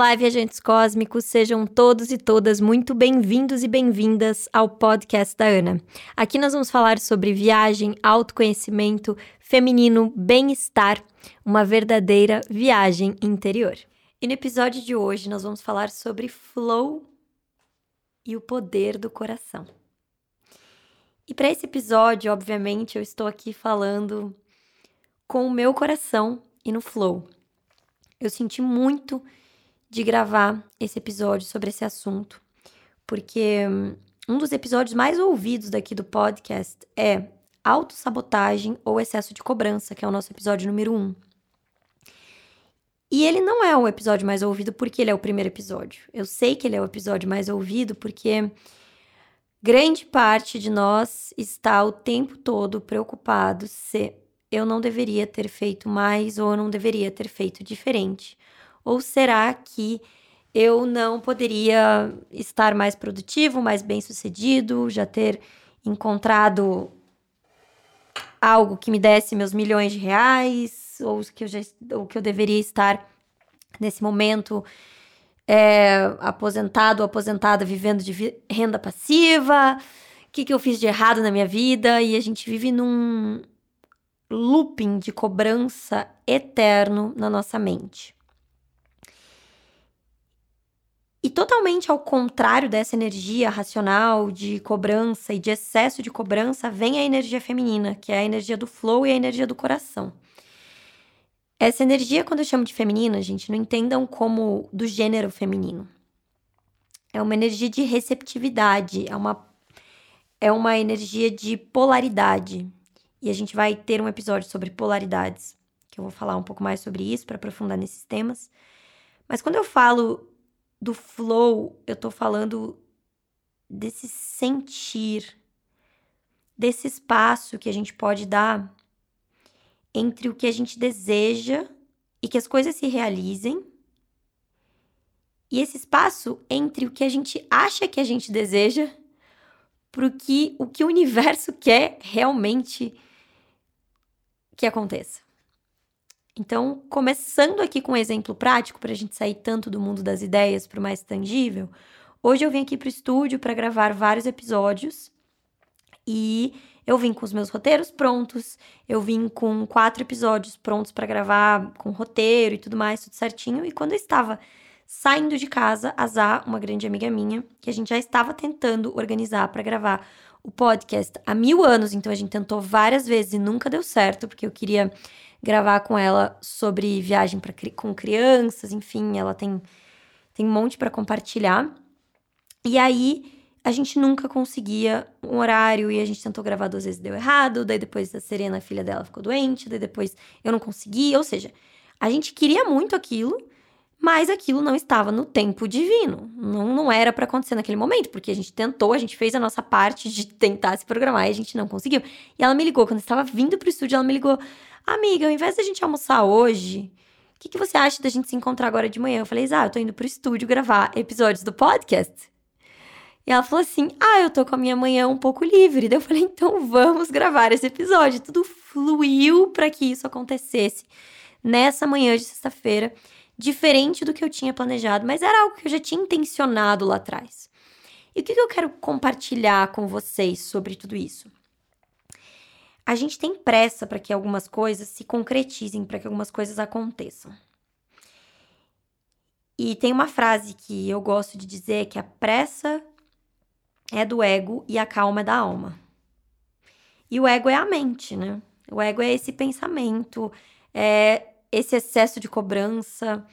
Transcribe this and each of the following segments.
Olá, viajantes cósmicos, sejam todos e todas muito bem-vindos e bem-vindas ao podcast da Ana. Aqui nós vamos falar sobre viagem, autoconhecimento, feminino, bem-estar, uma verdadeira viagem interior. E no episódio de hoje nós vamos falar sobre flow e o poder do coração. E para esse episódio, obviamente, eu estou aqui falando com o meu coração e no flow. Eu senti muito de gravar esse episódio sobre esse assunto, porque hum, um dos episódios mais ouvidos daqui do podcast é autossabotagem ou excesso de cobrança, que é o nosso episódio número 1. Um. E ele não é o episódio mais ouvido porque ele é o primeiro episódio. Eu sei que ele é o episódio mais ouvido porque grande parte de nós está o tempo todo preocupado se eu não deveria ter feito mais ou eu não deveria ter feito diferente. Ou será que eu não poderia estar mais produtivo, mais bem-sucedido, já ter encontrado algo que me desse meus milhões de reais, ou que eu, já, ou que eu deveria estar nesse momento é, aposentado aposentada vivendo de renda passiva? O que, que eu fiz de errado na minha vida? E a gente vive num looping de cobrança eterno na nossa mente. E totalmente ao contrário dessa energia racional de cobrança e de excesso de cobrança, vem a energia feminina, que é a energia do flow e a energia do coração. Essa energia, quando eu chamo de feminina, gente, não entendam como do gênero feminino. É uma energia de receptividade, é uma, é uma energia de polaridade. E a gente vai ter um episódio sobre polaridades, que eu vou falar um pouco mais sobre isso para aprofundar nesses temas. Mas quando eu falo do flow, eu tô falando desse sentir, desse espaço que a gente pode dar entre o que a gente deseja e que as coisas se realizem, e esse espaço entre o que a gente acha que a gente deseja para o que o universo quer realmente que aconteça. Então, começando aqui com um exemplo prático, para a gente sair tanto do mundo das ideias para o mais tangível, hoje eu vim aqui para o estúdio para gravar vários episódios e eu vim com os meus roteiros prontos, eu vim com quatro episódios prontos para gravar, com roteiro e tudo mais, tudo certinho. E quando eu estava saindo de casa, a Zá, uma grande amiga minha, que a gente já estava tentando organizar para gravar o podcast há mil anos, então a gente tentou várias vezes e nunca deu certo, porque eu queria gravar com ela sobre viagem pra, com crianças, enfim, ela tem, tem um monte para compartilhar. E aí a gente nunca conseguia um horário e a gente tentou gravar duas vezes deu errado, daí depois a Serena, a filha dela, ficou doente, daí depois eu não conseguia, ou seja, a gente queria muito aquilo, mas aquilo não estava no tempo divino. Não, não era para acontecer naquele momento, porque a gente tentou, a gente fez a nossa parte de tentar se programar e a gente não conseguiu. E ela me ligou, quando eu estava vindo pro estúdio, ela me ligou: Amiga, ao invés da gente almoçar hoje, o que, que você acha da gente se encontrar agora de manhã? Eu falei: Ah, eu tô indo pro estúdio gravar episódios do podcast. E ela falou assim: Ah, eu tô com a minha manhã um pouco livre. Daí eu falei: Então vamos gravar esse episódio. Tudo fluiu para que isso acontecesse nessa manhã de sexta-feira diferente do que eu tinha planejado, mas era algo que eu já tinha intencionado lá atrás. E o que eu quero compartilhar com vocês sobre tudo isso? A gente tem pressa para que algumas coisas se concretizem, para que algumas coisas aconteçam. E tem uma frase que eu gosto de dizer que a pressa é do ego e a calma é da alma. E o ego é a mente, né? O ego é esse pensamento, é esse excesso de cobrança,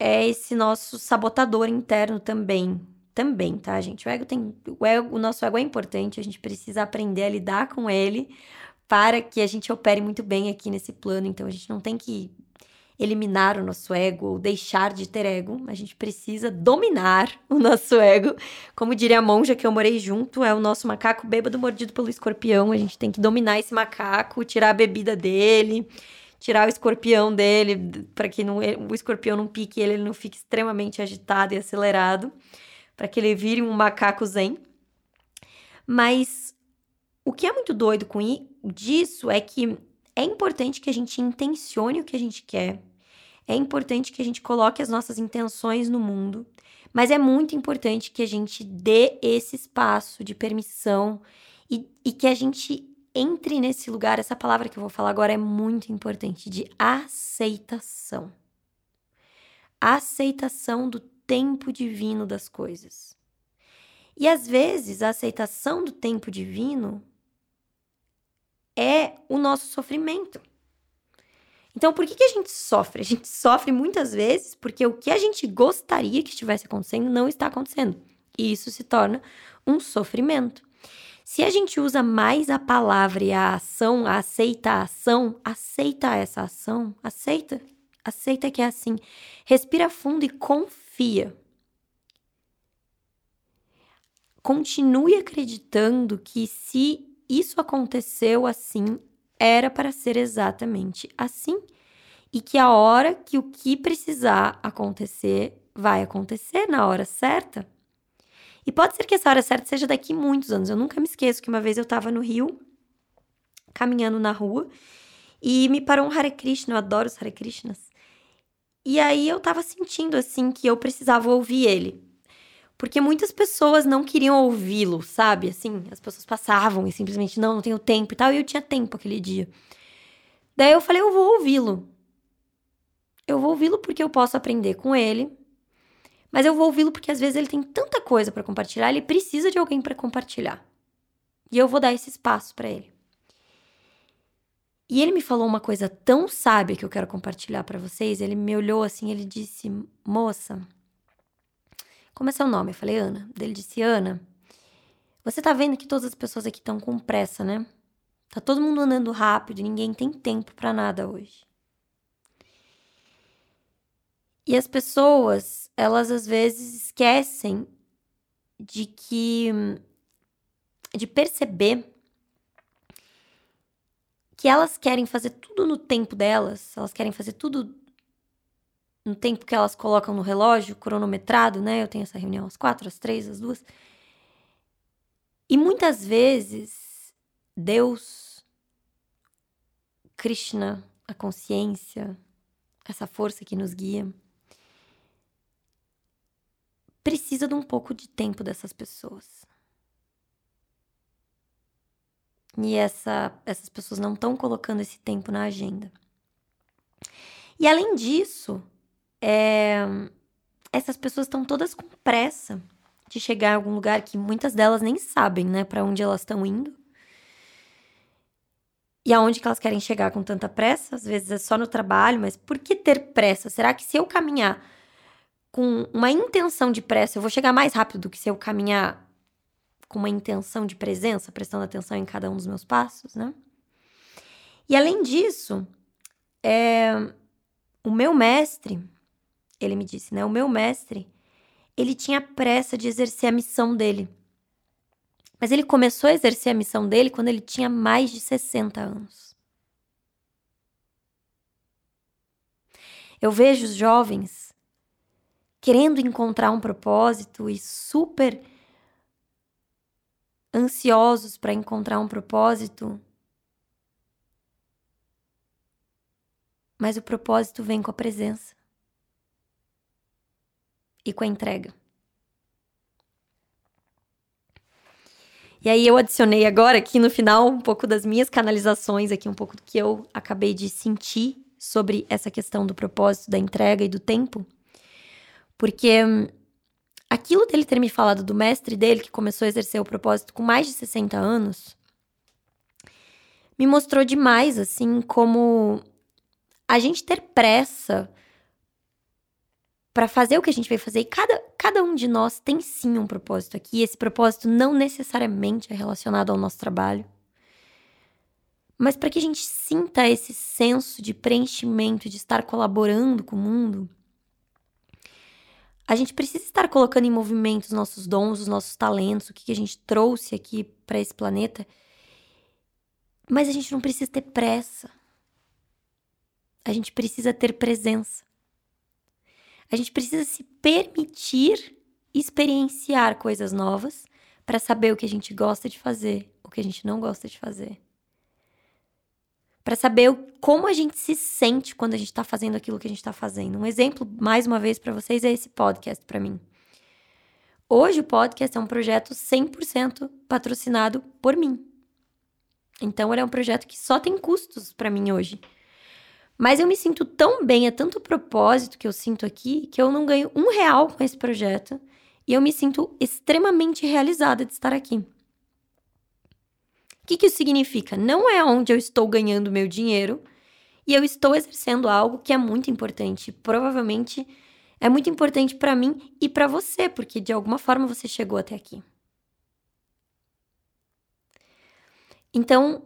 é esse nosso sabotador interno também. Também, tá, gente? O ego tem. O, ego, o nosso ego é importante, a gente precisa aprender a lidar com ele para que a gente opere muito bem aqui nesse plano. Então, a gente não tem que eliminar o nosso ego ou deixar de ter ego, a gente precisa dominar o nosso ego. Como diria a monja que eu morei junto, é o nosso macaco bêbado mordido pelo escorpião. A gente tem que dominar esse macaco, tirar a bebida dele, tirar o escorpião dele, para que não, o escorpião não pique ele, ele não fique extremamente agitado e acelerado, para que ele vire um macaco zen. Mas o que é muito doido com disso é que é importante que a gente intencione o que a gente quer, É importante que a gente coloque as nossas intenções no mundo, mas é muito importante que a gente dê esse espaço de permissão e, e que a gente entre nesse lugar. Essa palavra que eu vou falar agora é muito importante de aceitação. aceitação do tempo divino das coisas. E às vezes a aceitação do tempo divino é o nosso sofrimento. Então, por que, que a gente sofre? A gente sofre muitas vezes porque o que a gente gostaria que estivesse acontecendo não está acontecendo. E isso se torna um sofrimento. Se a gente usa mais a palavra e a ação, a aceitação, aceita essa ação, aceita, aceita que é assim. Respira fundo e confia. Continue acreditando que se isso aconteceu assim, era para ser exatamente assim. E que a hora que o que precisar acontecer, vai acontecer na hora certa. E pode ser que essa hora certa seja daqui muitos anos. Eu nunca me esqueço que uma vez eu estava no Rio, caminhando na rua, e me parou um Hare Krishna. Eu adoro os Hare Krishnas. E aí eu tava sentindo assim que eu precisava ouvir ele. Porque muitas pessoas não queriam ouvi-lo, sabe? Assim, as pessoas passavam e simplesmente não, não tenho tempo e tal. E eu tinha tempo aquele dia. Daí eu falei, eu vou ouvi-lo. Eu vou ouvi-lo porque eu posso aprender com ele. Mas eu vou ouvi-lo porque às vezes ele tem tanta coisa para compartilhar, ele precisa de alguém para compartilhar. E eu vou dar esse espaço para ele. E ele me falou uma coisa tão sábia que eu quero compartilhar para vocês. Ele me olhou assim, ele disse: "Moça, como é seu nome? Eu falei, Ana. Ele disse, Ana, você tá vendo que todas as pessoas aqui estão com pressa, né? Tá todo mundo andando rápido ninguém tem tempo para nada hoje. E as pessoas, elas às vezes esquecem de que. de perceber que elas querem fazer tudo no tempo delas, elas querem fazer tudo no tempo que elas colocam no relógio, cronometrado, né? Eu tenho essa reunião às quatro, às três, às duas. E muitas vezes, Deus, Krishna, a consciência, essa força que nos guia, precisa de um pouco de tempo dessas pessoas. E essa, essas pessoas não estão colocando esse tempo na agenda. E além disso, é, essas pessoas estão todas com pressa de chegar em algum lugar que muitas delas nem sabem, né, para onde elas estão indo. E aonde que elas querem chegar com tanta pressa? Às vezes é só no trabalho, mas por que ter pressa? Será que se eu caminhar com uma intenção de pressa, eu vou chegar mais rápido do que se eu caminhar com uma intenção de presença, prestando atenção em cada um dos meus passos, né? E além disso, é, o meu mestre, ele me disse, né? O meu mestre, ele tinha pressa de exercer a missão dele. Mas ele começou a exercer a missão dele quando ele tinha mais de 60 anos. Eu vejo os jovens querendo encontrar um propósito e super ansiosos para encontrar um propósito. Mas o propósito vem com a presença e com a entrega. E aí eu adicionei agora aqui no final um pouco das minhas canalizações aqui, um pouco do que eu acabei de sentir sobre essa questão do propósito, da entrega e do tempo. Porque hum, aquilo dele ter me falado do mestre dele, que começou a exercer o propósito com mais de 60 anos, me mostrou demais, assim, como a gente ter pressa para fazer o que a gente veio fazer. E cada, cada um de nós tem sim um propósito aqui. E esse propósito não necessariamente é relacionado ao nosso trabalho. Mas para que a gente sinta esse senso de preenchimento, de estar colaborando com o mundo, a gente precisa estar colocando em movimento os nossos dons, os nossos talentos, o que a gente trouxe aqui para esse planeta. Mas a gente não precisa ter pressa. A gente precisa ter presença. A gente precisa se permitir experienciar coisas novas para saber o que a gente gosta de fazer, o que a gente não gosta de fazer. Para saber como a gente se sente quando a gente está fazendo aquilo que a gente está fazendo. Um exemplo, mais uma vez, para vocês é esse podcast para mim. Hoje o podcast é um projeto 100% patrocinado por mim. Então ele é um projeto que só tem custos para mim hoje. Mas eu me sinto tão bem, é tanto propósito que eu sinto aqui, que eu não ganho um real com esse projeto. E eu me sinto extremamente realizada de estar aqui. Que, que isso significa? Não é onde eu estou ganhando meu dinheiro e eu estou exercendo algo que é muito importante. Provavelmente é muito importante para mim e para você, porque de alguma forma você chegou até aqui. Então,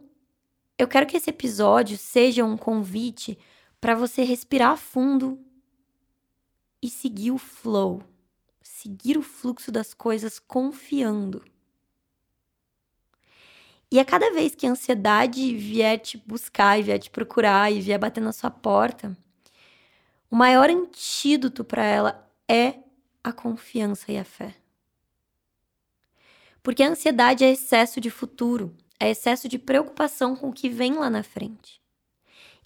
eu quero que esse episódio seja um convite para você respirar fundo e seguir o flow, seguir o fluxo das coisas confiando. E a cada vez que a ansiedade vier te buscar e vier te procurar e vier bater na sua porta, o maior antídoto para ela é a confiança e a fé. Porque a ansiedade é excesso de futuro, é excesso de preocupação com o que vem lá na frente.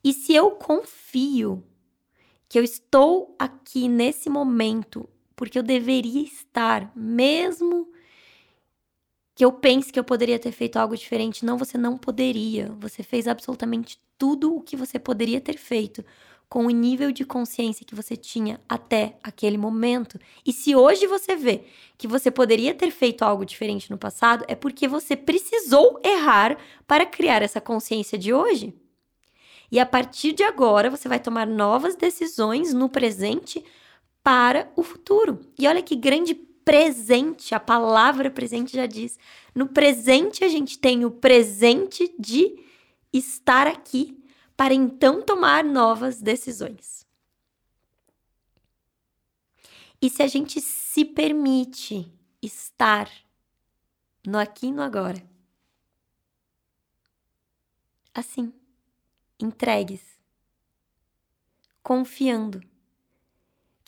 E se eu confio que eu estou aqui nesse momento porque eu deveria estar, mesmo que eu pense que eu poderia ter feito algo diferente. Não, você não poderia. Você fez absolutamente tudo o que você poderia ter feito com o nível de consciência que você tinha até aquele momento. E se hoje você vê que você poderia ter feito algo diferente no passado, é porque você precisou errar para criar essa consciência de hoje. E a partir de agora, você vai tomar novas decisões no presente para o futuro. E olha que grande presente, a palavra presente já diz. No presente, a gente tem o presente de estar aqui para então tomar novas decisões. E se a gente se permite estar no aqui e no agora, assim, entregues, confiando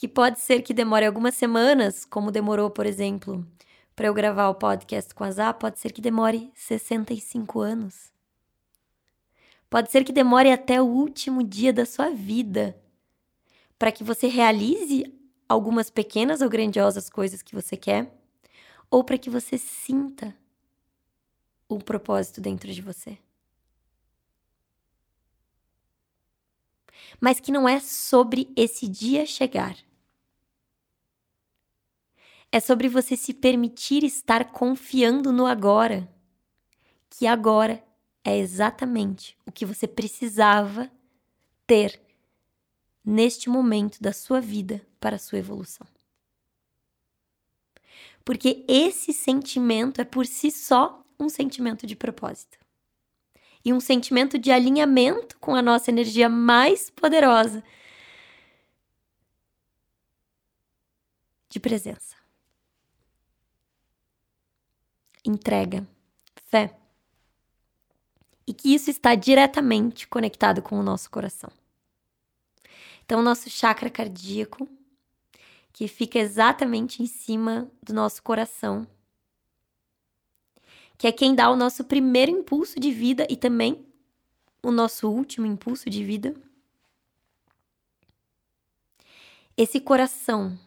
que pode ser que demore algumas semanas, como demorou, por exemplo, para eu gravar o podcast com a Zá, pode ser que demore 65 anos. Pode ser que demore até o último dia da sua vida para que você realize algumas pequenas ou grandiosas coisas que você quer, ou para que você sinta um propósito dentro de você. Mas que não é sobre esse dia chegar é sobre você se permitir estar confiando no agora. Que agora é exatamente o que você precisava ter neste momento da sua vida para a sua evolução. Porque esse sentimento é por si só um sentimento de propósito e um sentimento de alinhamento com a nossa energia mais poderosa de presença. Entrega, fé. E que isso está diretamente conectado com o nosso coração. Então, o nosso chakra cardíaco, que fica exatamente em cima do nosso coração, que é quem dá o nosso primeiro impulso de vida e também o nosso último impulso de vida. Esse coração,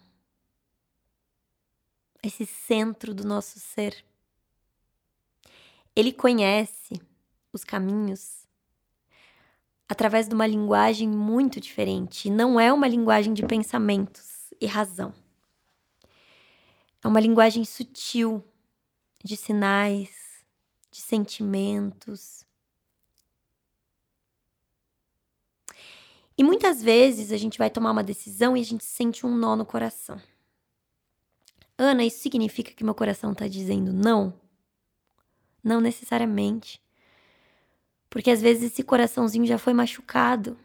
esse centro do nosso ser, ele conhece os caminhos através de uma linguagem muito diferente. Não é uma linguagem de pensamentos e razão. É uma linguagem sutil de sinais, de sentimentos. E muitas vezes a gente vai tomar uma decisão e a gente sente um nó no coração. Ana, isso significa que meu coração está dizendo não? Não necessariamente. Porque às vezes esse coraçãozinho já foi machucado.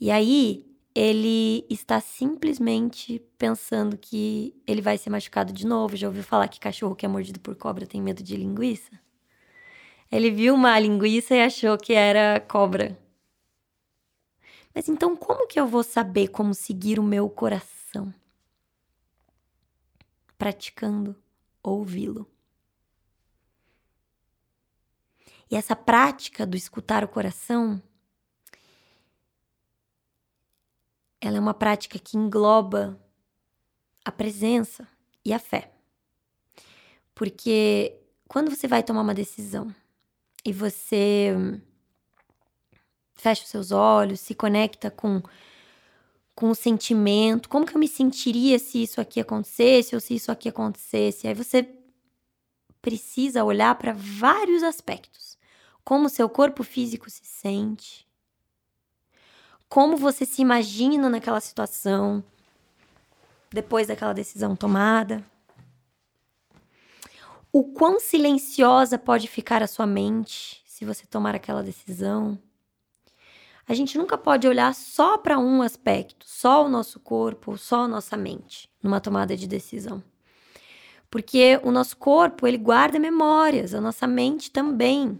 E aí ele está simplesmente pensando que ele vai ser machucado de novo. Já ouviu falar que cachorro que é mordido por cobra tem medo de linguiça? Ele viu uma linguiça e achou que era cobra. Mas então como que eu vou saber como seguir o meu coração? Praticando ouvi-lo. E essa prática do escutar o coração, ela é uma prática que engloba a presença e a fé. Porque quando você vai tomar uma decisão e você fecha os seus olhos, se conecta com com o sentimento, como que eu me sentiria se isso aqui acontecesse ou se isso aqui acontecesse. Aí você precisa olhar para vários aspectos. Como seu corpo físico se sente, como você se imagina naquela situação depois daquela decisão tomada. O quão silenciosa pode ficar a sua mente se você tomar aquela decisão a gente nunca pode olhar só para um aspecto, só o nosso corpo, só a nossa mente, numa tomada de decisão. Porque o nosso corpo, ele guarda memórias, a nossa mente também.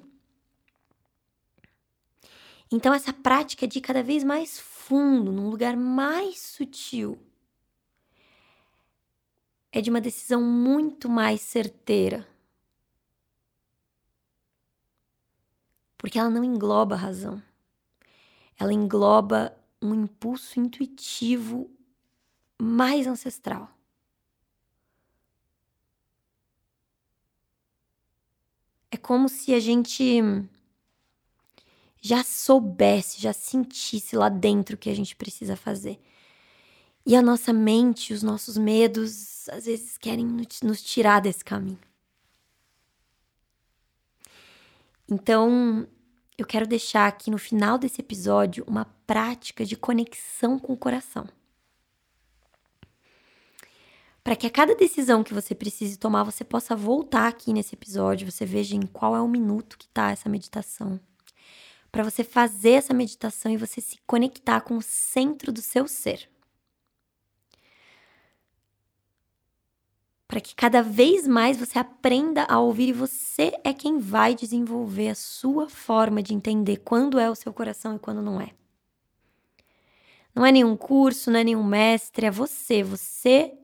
Então essa prática de ir cada vez mais fundo, num lugar mais sutil, é de uma decisão muito mais certeira. Porque ela não engloba a razão ela engloba um impulso intuitivo mais ancestral. É como se a gente já soubesse, já sentisse lá dentro o que a gente precisa fazer. E a nossa mente, os nossos medos, às vezes querem nos tirar desse caminho. Então, eu quero deixar aqui no final desse episódio uma prática de conexão com o coração. Para que a cada decisão que você precise tomar, você possa voltar aqui nesse episódio, você veja em qual é o minuto que está essa meditação. Para você fazer essa meditação e você se conectar com o centro do seu ser. para que cada vez mais você aprenda a ouvir e você é quem vai desenvolver a sua forma de entender quando é o seu coração e quando não é. Não é nenhum curso, não é nenhum mestre, é você. Você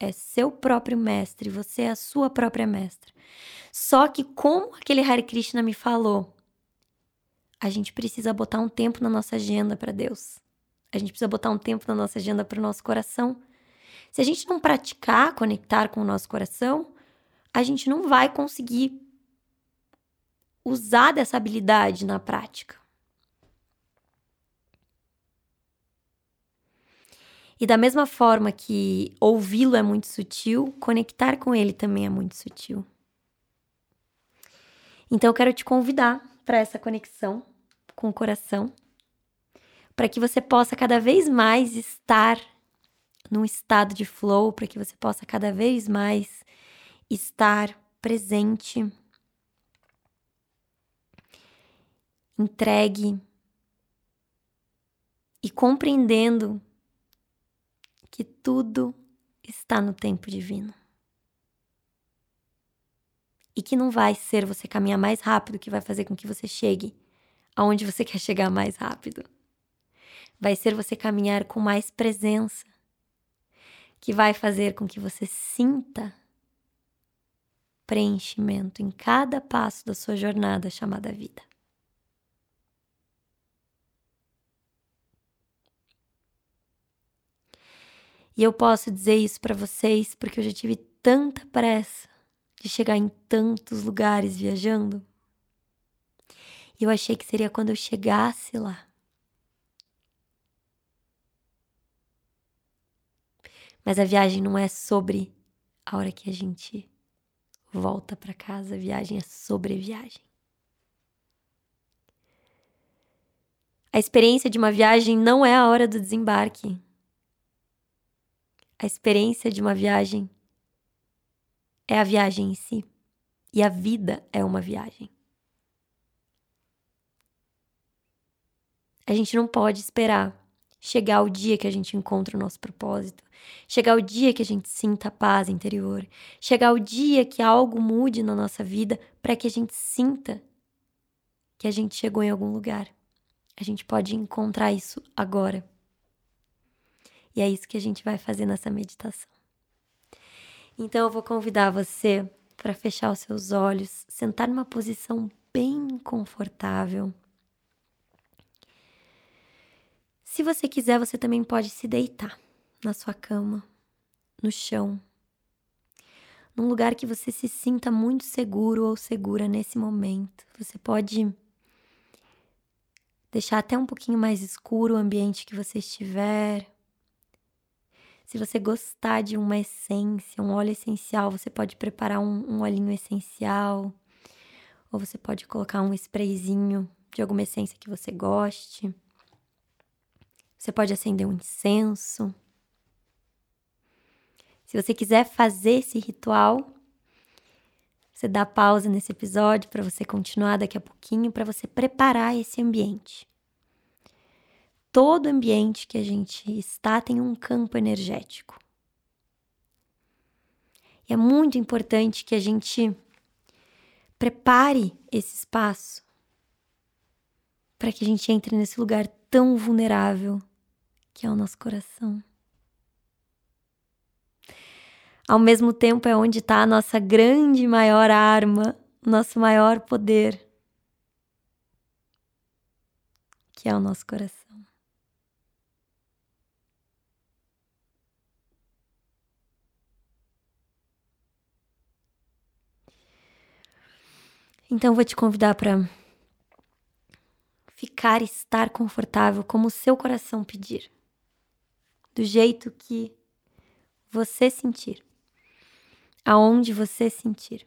é seu próprio mestre, você é a sua própria mestra. Só que, como aquele Hare Krishna me falou, a gente precisa botar um tempo na nossa agenda para Deus. A gente precisa botar um tempo na nossa agenda para o nosso coração se a gente não praticar conectar com o nosso coração, a gente não vai conseguir usar dessa habilidade na prática. E da mesma forma que ouvi-lo é muito sutil, conectar com ele também é muito sutil. Então eu quero te convidar para essa conexão com o coração, para que você possa cada vez mais estar num estado de flow para que você possa cada vez mais estar presente, entregue e compreendendo que tudo está no tempo divino. E que não vai ser você caminhar mais rápido que vai fazer com que você chegue aonde você quer chegar mais rápido. Vai ser você caminhar com mais presença, que vai fazer com que você sinta preenchimento em cada passo da sua jornada chamada vida. E eu posso dizer isso para vocês porque eu já tive tanta pressa de chegar em tantos lugares viajando. E eu achei que seria quando eu chegasse lá Mas a viagem não é sobre a hora que a gente volta para casa, a viagem é sobre a viagem. A experiência de uma viagem não é a hora do desembarque. A experiência de uma viagem é a viagem em si. E a vida é uma viagem. A gente não pode esperar chegar o dia que a gente encontra o nosso propósito, chegar o dia que a gente sinta a paz interior, chegar o dia que algo mude na nossa vida para que a gente sinta que a gente chegou em algum lugar. A gente pode encontrar isso agora. E é isso que a gente vai fazer nessa meditação. Então eu vou convidar você para fechar os seus olhos, sentar numa posição bem confortável. Se você quiser, você também pode se deitar na sua cama, no chão, num lugar que você se sinta muito seguro ou segura nesse momento. Você pode deixar até um pouquinho mais escuro o ambiente que você estiver. Se você gostar de uma essência, um óleo essencial, você pode preparar um, um olhinho essencial. Ou você pode colocar um sprayzinho de alguma essência que você goste. Você pode acender um incenso. Se você quiser fazer esse ritual, você dá pausa nesse episódio para você continuar daqui a pouquinho, para você preparar esse ambiente. Todo ambiente que a gente está tem um campo energético. E é muito importante que a gente prepare esse espaço para que a gente entre nesse lugar tão vulnerável que é o nosso coração. Ao mesmo tempo, é onde está a nossa grande maior arma, nosso maior poder, que é o nosso coração. Então, vou te convidar para ficar estar confortável como o seu coração pedir, do jeito que você sentir aonde você sentir.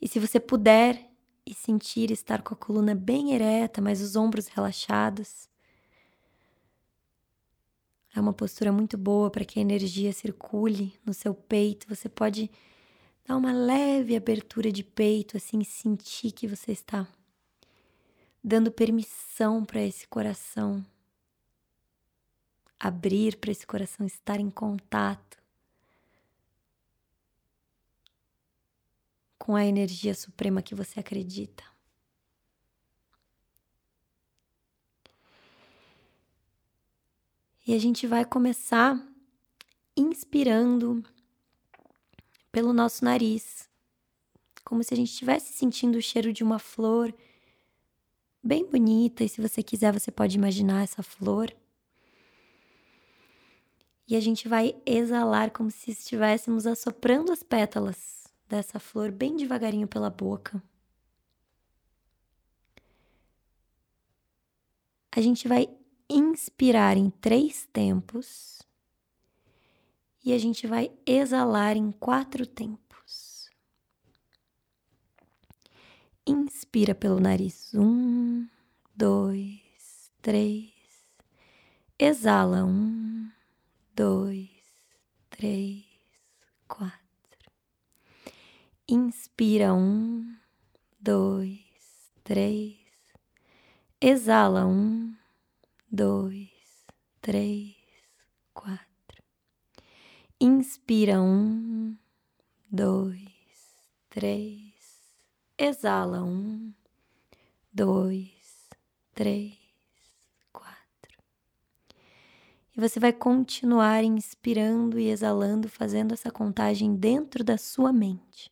E se você puder e sentir estar com a coluna bem ereta, mas os ombros relaxados, é uma postura muito boa para que a energia circule no seu peito. Você pode dar uma leve abertura de peito, assim, sentir que você está dando permissão para esse coração abrir para esse coração estar em contato com a energia suprema que você acredita. E a gente vai começar inspirando pelo nosso nariz, como se a gente estivesse sentindo o cheiro de uma flor bem bonita. E se você quiser, você pode imaginar essa flor e a gente vai exalar como se estivéssemos assoprando as pétalas dessa flor bem devagarinho pela boca. A gente vai inspirar em três tempos e a gente vai exalar em quatro tempos. Inspira pelo nariz. Um, dois, três. Exala. Um, dois, três, quatro. Inspira um, dois, três. Exala um, dois, três, quatro. Inspira um, dois, três. Exala um, dois, três. E você vai continuar inspirando e exalando, fazendo essa contagem dentro da sua mente.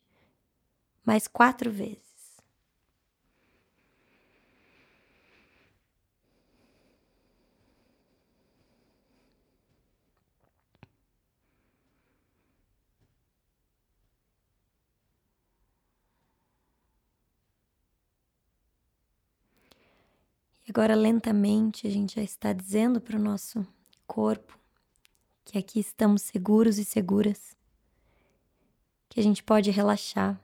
Mais quatro vezes. E agora, lentamente, a gente já está dizendo para o nosso corpo, que aqui estamos seguros e seguras, que a gente pode relaxar.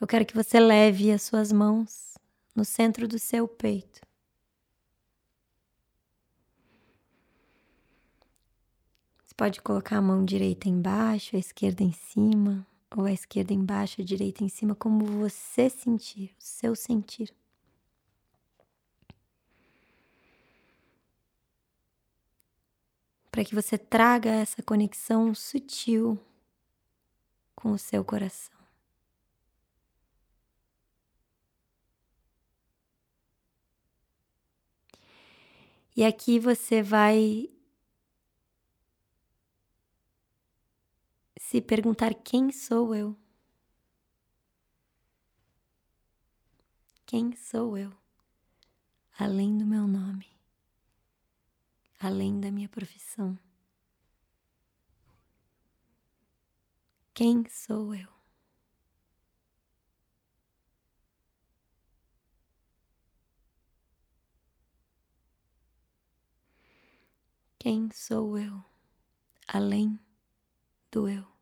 Eu quero que você leve as suas mãos no centro do seu peito. Você pode colocar a mão direita embaixo, a esquerda em cima, ou a esquerda embaixo, a direita em cima, como você sentir, o seu sentir. Para que você traga essa conexão sutil com o seu coração. E aqui você vai se perguntar quem sou eu. Quem sou eu? Além do meu nome, além da minha profissão. Quem sou eu? Quem sou eu, além do eu?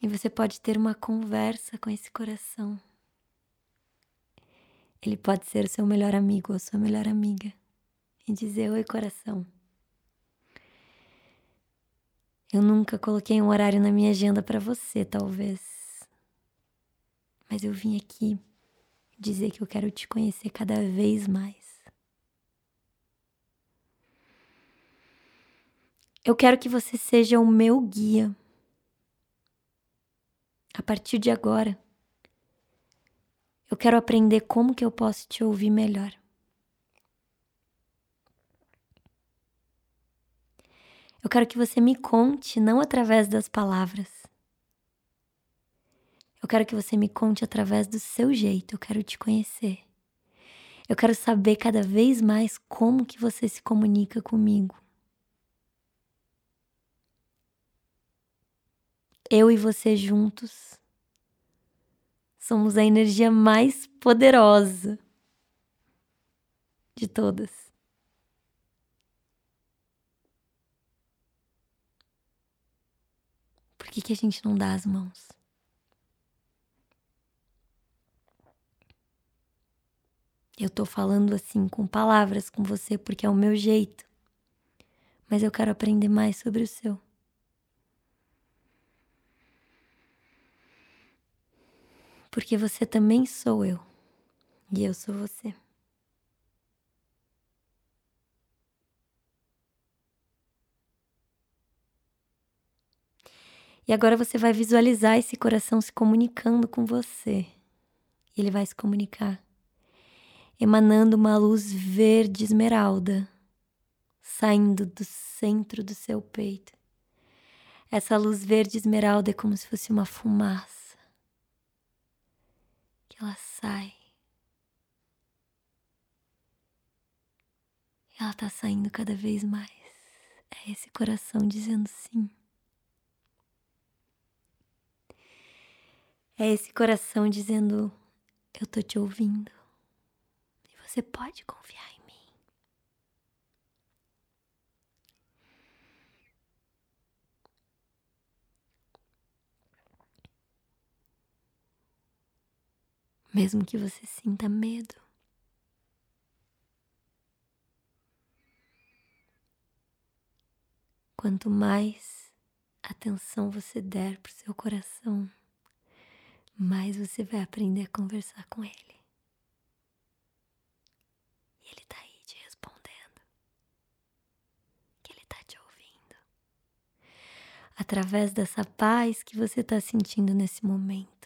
E você pode ter uma conversa com esse coração. Ele pode ser o seu melhor amigo ou sua melhor amiga e dizer: Oi, coração. Eu nunca coloquei um horário na minha agenda para você, talvez. Mas eu vim aqui dizer que eu quero te conhecer cada vez mais. Eu quero que você seja o meu guia a partir de agora, eu quero aprender como que eu posso te ouvir melhor. Eu quero que você me conte não através das palavras. Eu quero que você me conte através do seu jeito. Eu quero te conhecer. Eu quero saber cada vez mais como que você se comunica comigo. Eu e você juntos somos a energia mais poderosa de todas. Por que, que a gente não dá as mãos? Eu tô falando assim com palavras com você porque é o meu jeito, mas eu quero aprender mais sobre o seu. Porque você também sou eu e eu sou você. E agora você vai visualizar esse coração se comunicando com você. Ele vai se comunicar, emanando uma luz verde esmeralda, saindo do centro do seu peito. Essa luz verde esmeralda é como se fosse uma fumaça ela sai. Ela tá saindo cada vez mais. É esse coração dizendo sim. É esse coração dizendo: Eu tô te ouvindo. E você pode confiar em mim. Mesmo que você sinta medo. Quanto mais atenção você der para o seu coração, mais você vai aprender a conversar com ele. E ele está aí te respondendo, que ele está te ouvindo. Através dessa paz que você está sentindo nesse momento.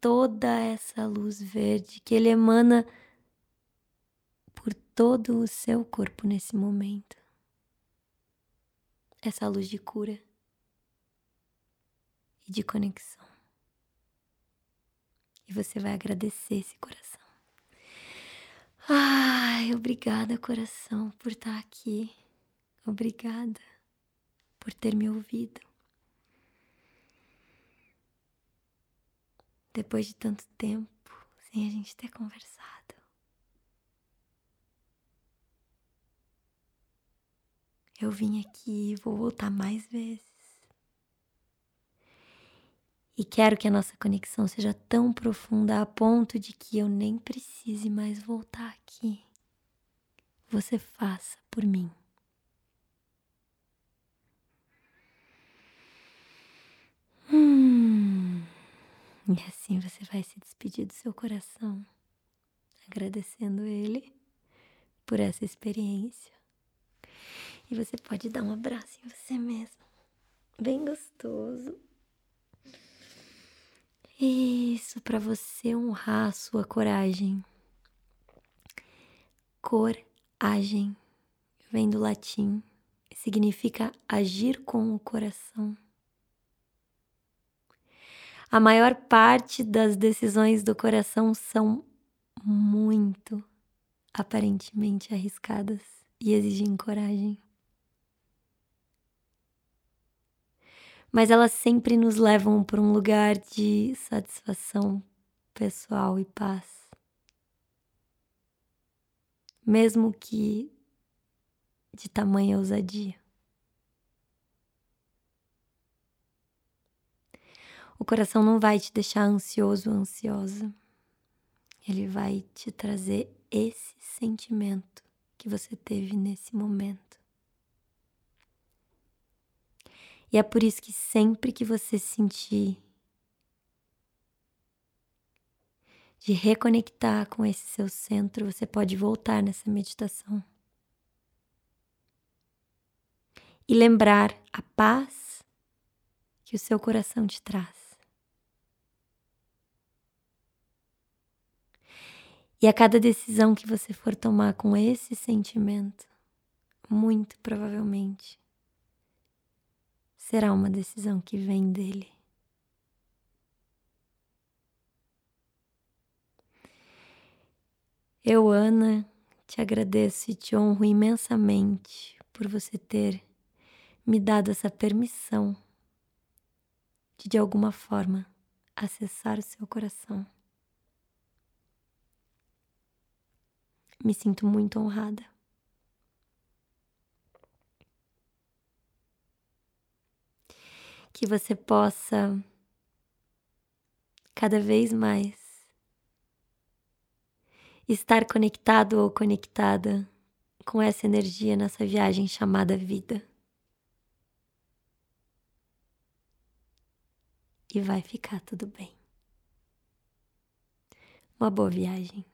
Toda essa luz verde que ele emana por todo o seu corpo nesse momento. Essa luz de cura e de conexão. E você vai agradecer esse coração. Ai, obrigada, coração, por estar aqui. Obrigada por ter me ouvido. Depois de tanto tempo sem a gente ter conversado. Eu vim aqui e vou voltar mais vezes. E quero que a nossa conexão seja tão profunda a ponto de que eu nem precise mais voltar aqui. Você faça por mim. E assim você vai se despedir do seu coração, agradecendo ele por essa experiência. E você pode dar um abraço em você mesmo, bem gostoso. Isso, para você honrar a sua coragem. Coragem vem do latim, significa agir com o coração. A maior parte das decisões do coração são muito aparentemente arriscadas e exigem coragem. Mas elas sempre nos levam para um lugar de satisfação pessoal e paz. Mesmo que de tamanha ousadia. O coração não vai te deixar ansioso ou ansiosa. Ele vai te trazer esse sentimento que você teve nesse momento. E é por isso que sempre que você sentir de reconectar com esse seu centro, você pode voltar nessa meditação. E lembrar a paz que o seu coração te traz. E a cada decisão que você for tomar com esse sentimento, muito provavelmente será uma decisão que vem dele. Eu, Ana, te agradeço e te honro imensamente por você ter me dado essa permissão de, de alguma forma, acessar o seu coração. Me sinto muito honrada. Que você possa cada vez mais estar conectado ou conectada com essa energia nessa viagem chamada vida. E vai ficar tudo bem. Uma boa viagem.